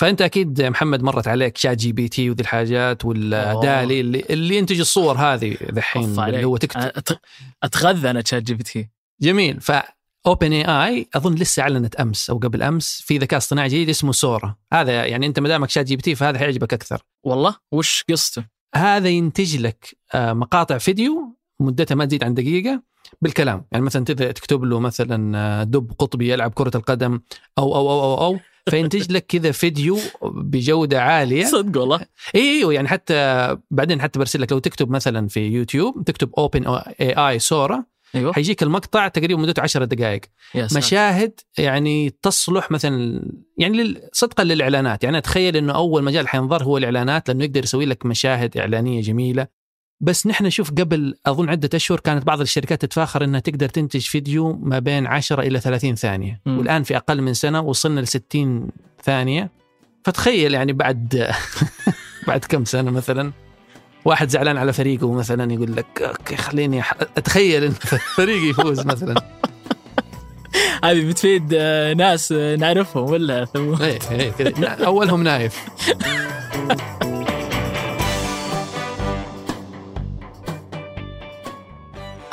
فأنت أكيد محمد مرت عليك ChatGPT وذي الحاجات وال DALL-E اللي, اللي ينتج الصور هذه ذحين اللي هو تكتب أتغذى أنا ChatGPT. جميل. ف OpenAI أظن لسه أعلنت أمس أو قبل أمس في ذكاء اصطناعي جديد اسمه Sora هذا يعني أنت ما دامك ChatGPT فهذا حيعجبك أكثر. والله؟ وش قصته؟ هذا ينتج لك آه، مقاطع فيديو مدتها ما تزيد عن دقيقة بالكلام. يعني مثلا تكتب له مثلا آه، دب قطبي يلعب كرة القدم أو أو أو أو, أو فينتج لك كذا فيديو بجودة عالية. صدق والله. أيوه يعني حتى بعدين حتى برسل لك لو تكتب مثلا في يوتيوب تكتب OpenAI Sora أيوه. حيجيك المقطع تقريبا مدته 10 دقائق. مشاهد يعني تصلح مثلا يعني صدقا للإعلانات. يعني أتخيل إنه أول مجال حينظر هو الإعلانات لأنه يقدر يسوي لك مشاهد إعلانية جميلة. بس نحن نشوف قبل أظن عدة أشهر كانت بعض الشركات تتفاخر إنها تقدر تنتج فيديو ما بين 10 إلى 30 ثانية. مم. والآن في أقل من سنة وصلنا ل 60 ثانية. فتخيل يعني بعد بعد كم سنة مثلا واحد زعلان على فريقه مثلا يقول لك أوكي خليني أتخيل إن فريقي يفوز مثلا. هذه بتفيد آه، ناس آه، نعرفهم ولا ثم إيه إيه كذا. أولهم نايف.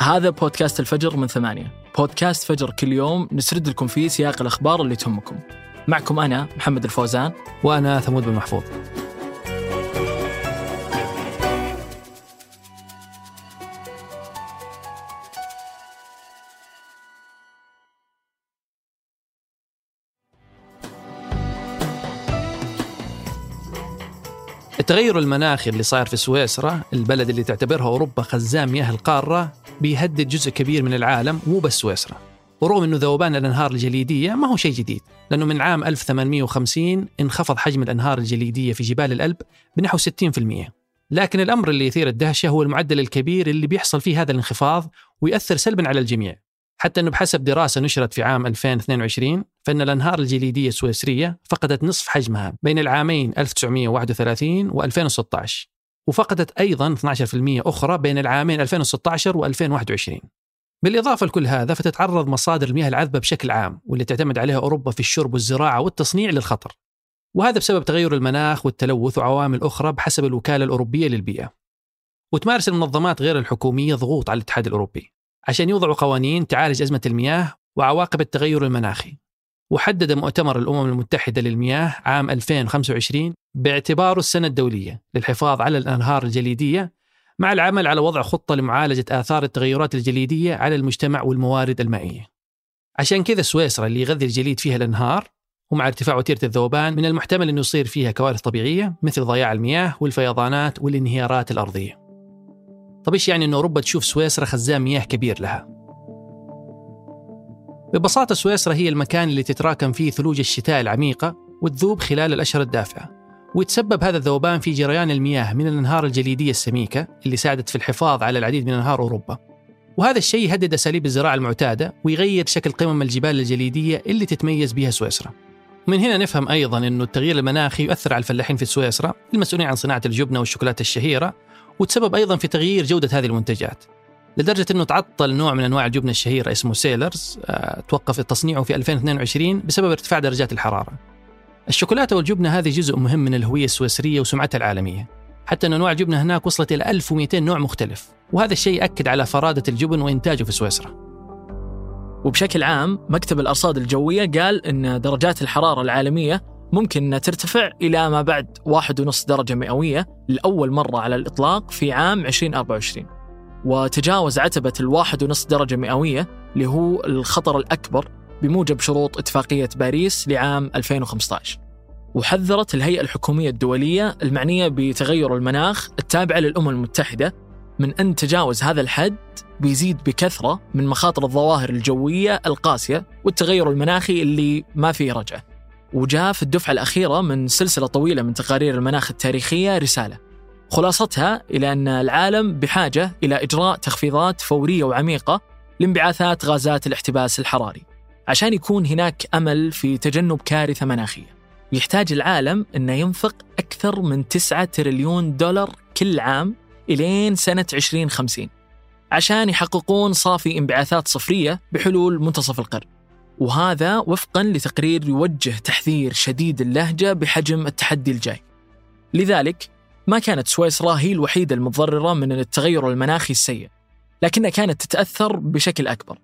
هذا بودكاست الفجر من ثمانية. بودكاست فجر كل يوم نسرد لكم فيه سياق الأخبار اللي تهمكم. معكم أنا محمد الفوزان. وأنا ثمود بن محفوظ. التغير المناخي اللي صاير في سويسرا البلد اللي تعتبرها أوروبا خزان مياه القارة بيهدد جزء كبير من العالم مو بس سويسرا. ورغم إنه ذوبان الأنهار الجليدية ما هو شيء جديد لأنه من عام 1850 انخفض حجم الأنهار الجليدية في جبال الألب بنحو 60% لكن الأمر اللي يثير الدهشة هو المعدل الكبير اللي بيحصل فيه هذا الانخفاض ويؤثر سلبا على الجميع. حتى إنه بحسب دراسة نشرت في عام 2022 فإن الأنهار الجليدية السويسرية فقدت نصف حجمها بين العامين 1931 و2016 وفقدت أيضا 12% أخرى بين العامين 2016 و2021 بالإضافة لكل هذا فتتعرض مصادر المياه العذبة بشكل عام واللي تعتمد عليها أوروبا في الشرب والزراعة والتصنيع للخطر. وهذا بسبب تغير المناخ والتلوث وعوامل أخرى بحسب الوكالة الأوروبية للبيئة. وتمارس المنظمات غير الحكومية ضغوط على الاتحاد الأوروبي. عشان يوضعوا قوانين تعالج أزمة المياه وعواقب التغير المناخي وحدد مؤتمر الأمم المتحدة للمياه عام 2025 باعتباره السنة الدولية للحفاظ على الأنهار الجليدية مع العمل على وضع خطة لمعالجة آثار التغيرات الجليدية على المجتمع والموارد المائية. عشان كذا سويسرا اللي يغذي الجليد فيها الأنهار ومع ارتفاع وتيرة الذوبان من المحتمل أنه يصير فيها كوارث طبيعية مثل ضياع المياه والفيضانات والانهيارات الأرضية. طب إيش يعني أن أوروبا تشوف سويسرا خزان مياه كبير لها؟ ببساطة سويسرا هي المكان اللي تتراكم فيه ثلوج الشتاء العميقة وتذوب خلال الأشهر الدافئة ويتسبب هذا الذوبان في جريان المياه من الأنهار الجليدية السميكة اللي ساعدت في الحفاظ على العديد من أنهار أوروبا. وهذا الشيء يهدد أساليب الزراعة المعتادة ويغير شكل قمم الجبال الجليدية اللي تتميز بها سويسرا. من هنا نفهم أيضا إنه التغيير المناخي يؤثر على الفلاحين في سويسرا المسؤولين عن صناعة الجبنة والشوكولاتة الشهيرة وتسبب أيضا في تغيير جودة هذه المنتجات. لدرجة إنه تعطل نوع من أنواع الجبنة الشهيرة اسمه سيلرز آه، توقف تصنيعه في 2022 بسبب ارتفاع درجات الحرارة. الشوكولاتة والجبنة هذه جزء مهم من الهوية السويسرية وسمعتها العالمية حتى إن أنواع الجبنة هناك وصلت إلى 1200 نوع مختلف وهذا الشيء اكد على فرادة الجبن وإنتاجه في سويسرا وبشكل عام مكتب الأرصاد الجوية قال أن درجات الحرارة العالمية ممكن أنها ترتفع إلى ما بعد واحد ونص درجة مئوية لأول مرة على الإطلاق في عام 2024 وتجاوز عتبة الواحد ونص درجة مئوية اللي هو الخطر الأكبر بموجب شروط اتفاقية باريس لعام 2015 وحذرت الهيئة الحكومية الدولية المعنية بتغير المناخ التابعة للأمم المتحدة من أن تجاوز هذا الحد بيزيد بكثرة من مخاطر الظواهر الجوية القاسية والتغير المناخي اللي ما فيه رجعة. وجاء في الدفعة الأخيرة من سلسلة طويلة من تقارير المناخ التاريخية رسالة. خلاصتها إلى أن العالم بحاجة إلى إجراء تخفيضات فورية وعميقة لانبعاثات غازات الاحتباس الحراري عشان يكون هناك أمل في تجنب كارثة مناخية. يحتاج العالم أنه ينفق أكثر من 9 تريليون دولار كل عام إلين سنة 2050 عشان يحققون صافي انبعاثات صفرية بحلول منتصف القرن. وهذا وفقا لتقرير يوجه تحذير شديد اللهجة بحجم التحدي الجاي. لذلك ما كانت سويسرا هي الوحيدة المتضررة من التغير المناخي السيء لكنها كانت تتأثر بشكل أكبر.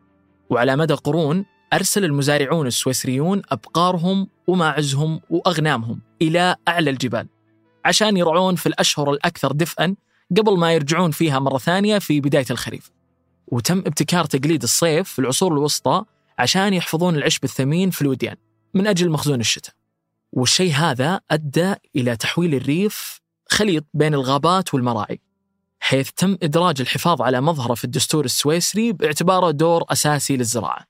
وعلى مدى قرون أرسل المزارعون السويسريون أبقارهم وماعزهم وأغنامهم إلى أعلى الجبال عشان يرعون في الأشهر الأكثر دفئا قبل ما يرجعون فيها مرة ثانية في بداية الخريف. وتم ابتكار تقليد الصيف في العصور الوسطى عشان يحفظون العشب الثمين في الوديان من أجل مخزون الشتاء. والشيء هذا أدى إلى تحويل الريف خليط بين الغابات والمراعي حيث تم إدراج الحفاظ على مظهره في الدستور السويسري باعتباره دور أساسي للزراعة.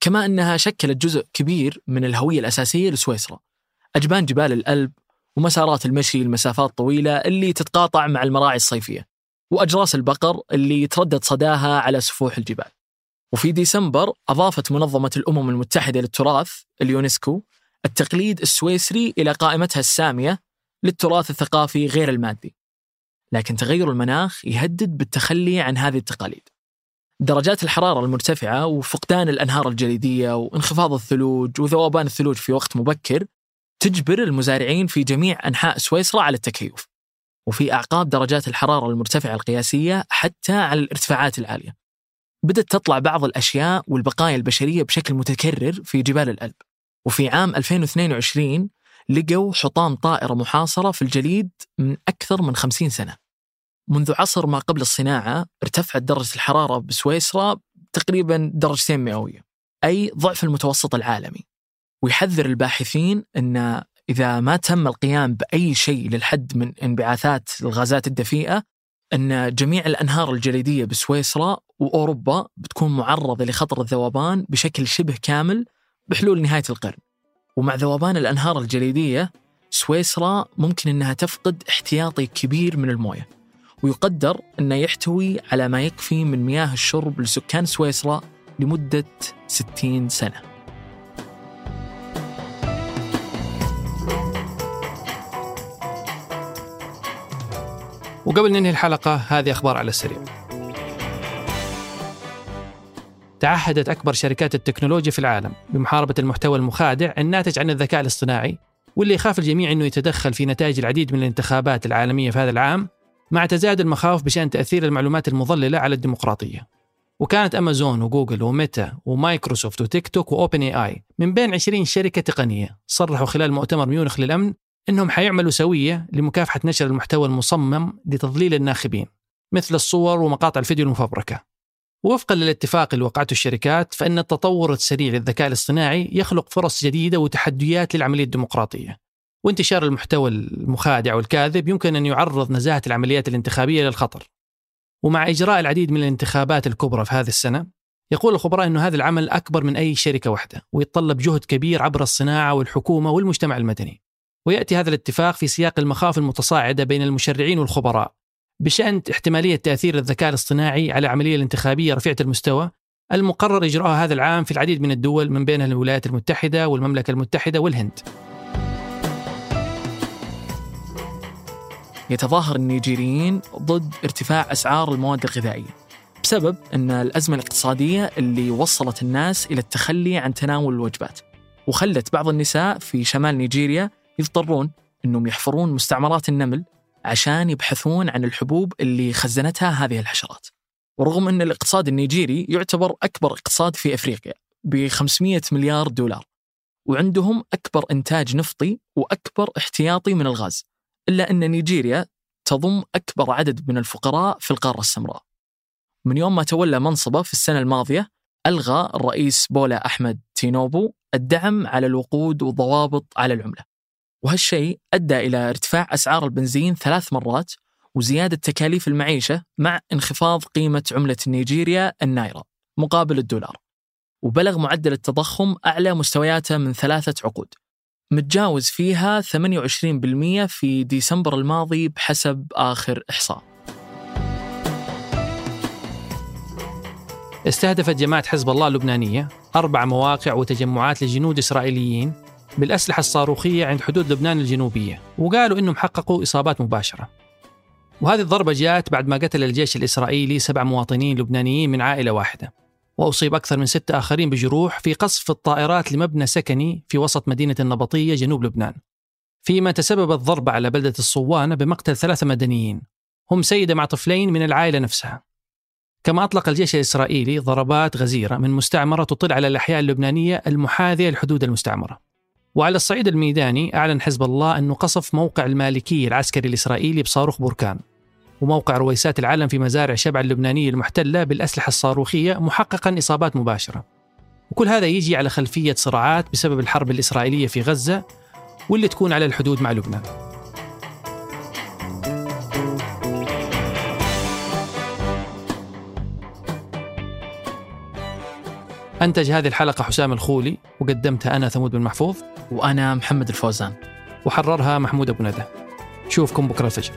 كما أنها شكلت جزء كبير من الهوية الأساسية لسويسرا أجبان جبال الألب ومسارات المشي لمسافات طويلة اللي تتقاطع مع المراعي الصيفية وأجراس البقر اللي يتردد صداها على سفوح الجبال. وفي ديسمبر أضافت منظمة الأمم المتحدة للتراث اليونسكو التقليد السويسري إلى قائمتها السامية للتراث الثقافي غير المادي. لكن تغير المناخ يهدد بالتخلي عن هذه التقاليد. درجات الحرارة المرتفعة وفقدان الأنهار الجليدية وانخفاض الثلوج وذوبان الثلوج في وقت مبكر تجبر المزارعين في جميع أنحاء سويسرا على التكيف. وفي أعقاب درجات الحرارة المرتفعة القياسية حتى على الارتفاعات العالية. بدأت تطلع بعض الأشياء والبقايا البشرية بشكل متكرر في جبال الألب. وفي عام 2022 لقوا حطام طائرة محاصرة في الجليد من أكثر من 50 سنة. منذ عصر ما قبل الصناعة ارتفعت درجة الحرارة بسويسرا تقريبا درجتين مئوية أي ضعف المتوسط العالمي. ويحذر الباحثين أن إذا ما تم القيام بأي شيء للحد من انبعاثات الغازات الدفيئة أن جميع الأنهار الجليدية بسويسرا وأوروبا بتكون معرضة لخطر الذوبان بشكل شبه كامل بحلول نهاية القرن. ومع ذوبان الأنهار الجليدية سويسرا ممكن أنها تفقد احتياطي كبير من الموية ويقدر أنه يحتوي على ما يكفي من مياه الشرب لسكان سويسرا لمدة 60 سنة. وقبل ننهي الحلقة هذه أخبار على السريع. تعهدت أكبر شركات التكنولوجيا في العالم بمحاربة المحتوى المخادع الناتج عن الذكاء الاصطناعي واللي يخاف الجميع أنه يتدخل في نتائج العديد من الانتخابات العالمية في هذا العام مع تزايد المخاوف بشأن تأثير المعلومات المضللة على الديمقراطية. وكانت أمازون وجوجل وميتا ومايكروسوفت وتيك توك و OpenAI من بين 20 شركة تقنية صرحوا خلال مؤتمر ميونخ للأمن أنهم حيعملوا سوية لمكافحة نشر المحتوى المصمم لتضليل الناخبين مثل الصور ومقاطع الفيديو المفبركة. وفقا للاتفاق اللي وقعته الشركات فإن التطور السريع للذكاء الاصطناعي يخلق فرص جديدة وتحديات للعملية الديمقراطية. وانتشار المحتوى المخادع والكاذب يمكن أن يعرض نزاهة العمليات الانتخابية للخطر. ومع إجراء العديد من الانتخابات الكبرى في هذه السنة يقول الخبراء أن هذا العمل أكبر من أي شركة واحدة ويتطلب جهد كبير عبر الصناعة والحكومة والمجتمع المدني. ويأتي هذا الاتفاق في سياق المخاوف المتصاعدة بين المشرعين والخبراء بشأن احتمالية تأثير الذكاء الاصطناعي على العملية الانتخابية رفيعة المستوى المقرر إجراءها هذا العام في العديد من الدول من بينها الولايات المتحدة والمملكة المتحدة والهند. يتظاهر النيجيريين ضد ارتفاع أسعار المواد الغذائية بسبب أن الأزمة الاقتصادية اللي وصلت الناس إلى التخلي عن تناول الوجبات وخلت بعض النساء في شمال نيجيريا يضطرون أنهم يحفرون مستعمرات النمل عشان يبحثون عن الحبوب اللي خزنتها هذه الحشرات. ورغم أن الاقتصاد النيجيري يعتبر أكبر اقتصاد في أفريقيا ب 500 مليار دولار وعندهم أكبر إنتاج نفطي وأكبر احتياطي من الغاز إلا أن نيجيريا تضم أكبر عدد من الفقراء في القارة السمراء. من يوم ما تولى منصبه في السنة الماضية ألغى الرئيس بولا أحمد تينوبو الدعم على الوقود والضوابط على العملة. وهالشيء أدى إلى ارتفاع أسعار البنزين ثلاث مرات وزيادة تكاليف المعيشة مع انخفاض قيمة عملة نيجيريا النايرا مقابل الدولار وبلغ معدل التضخم أعلى مستوياته من ثلاثة عقود متجاوز فيها 28% في ديسمبر الماضي بحسب آخر إحصاء. استهدفت جماعة حزب الله اللبنانية أربع مواقع وتجمعات لجنود إسرائيليين بالأسلحة الصاروخية عند حدود لبنان الجنوبية وقالوا أنهم حققوا إصابات مباشرة. وهذه الضربة جاءت بعد ما قتل الجيش الإسرائيلي سبع مواطنين لبنانيين من عائلة واحدة. وأصيب أكثر من ستة آخرين بجروح في قصف الطائرات لمبنى سكني في وسط مدينة النبطية جنوب لبنان. فيما تسبب الضربة على بلدة الصوانة بمقتل ثلاثة مدنيين. هم سيدة مع طفلين من العائلة نفسها. كما أطلق الجيش الإسرائيلي ضربات غزيرة من مستعمرة تطل على الأحياء اللبنانية المحاذية لحدود المستعمرة. وعلى الصعيد الميداني أعلن حزب الله أنه قصف موقع المالكي العسكري الإسرائيلي بصاروخ بركان. وموقع رويسات العلم في مزارع شبع اللبنانية المحتلة بالأسلحة الصاروخية محققا إصابات مباشرة. وكل هذا يجي على خلفية صراعات بسبب الحرب الإسرائيلية في غزة واللي تكون على الحدود مع لبنان. أنتج هذه الحلقة حسام الخولي وقدمتها أنا ثمود بن محفوظ وأنا محمد الفوزان وحررها محمود أبو ندى. نشوفكم بكرة الفجر.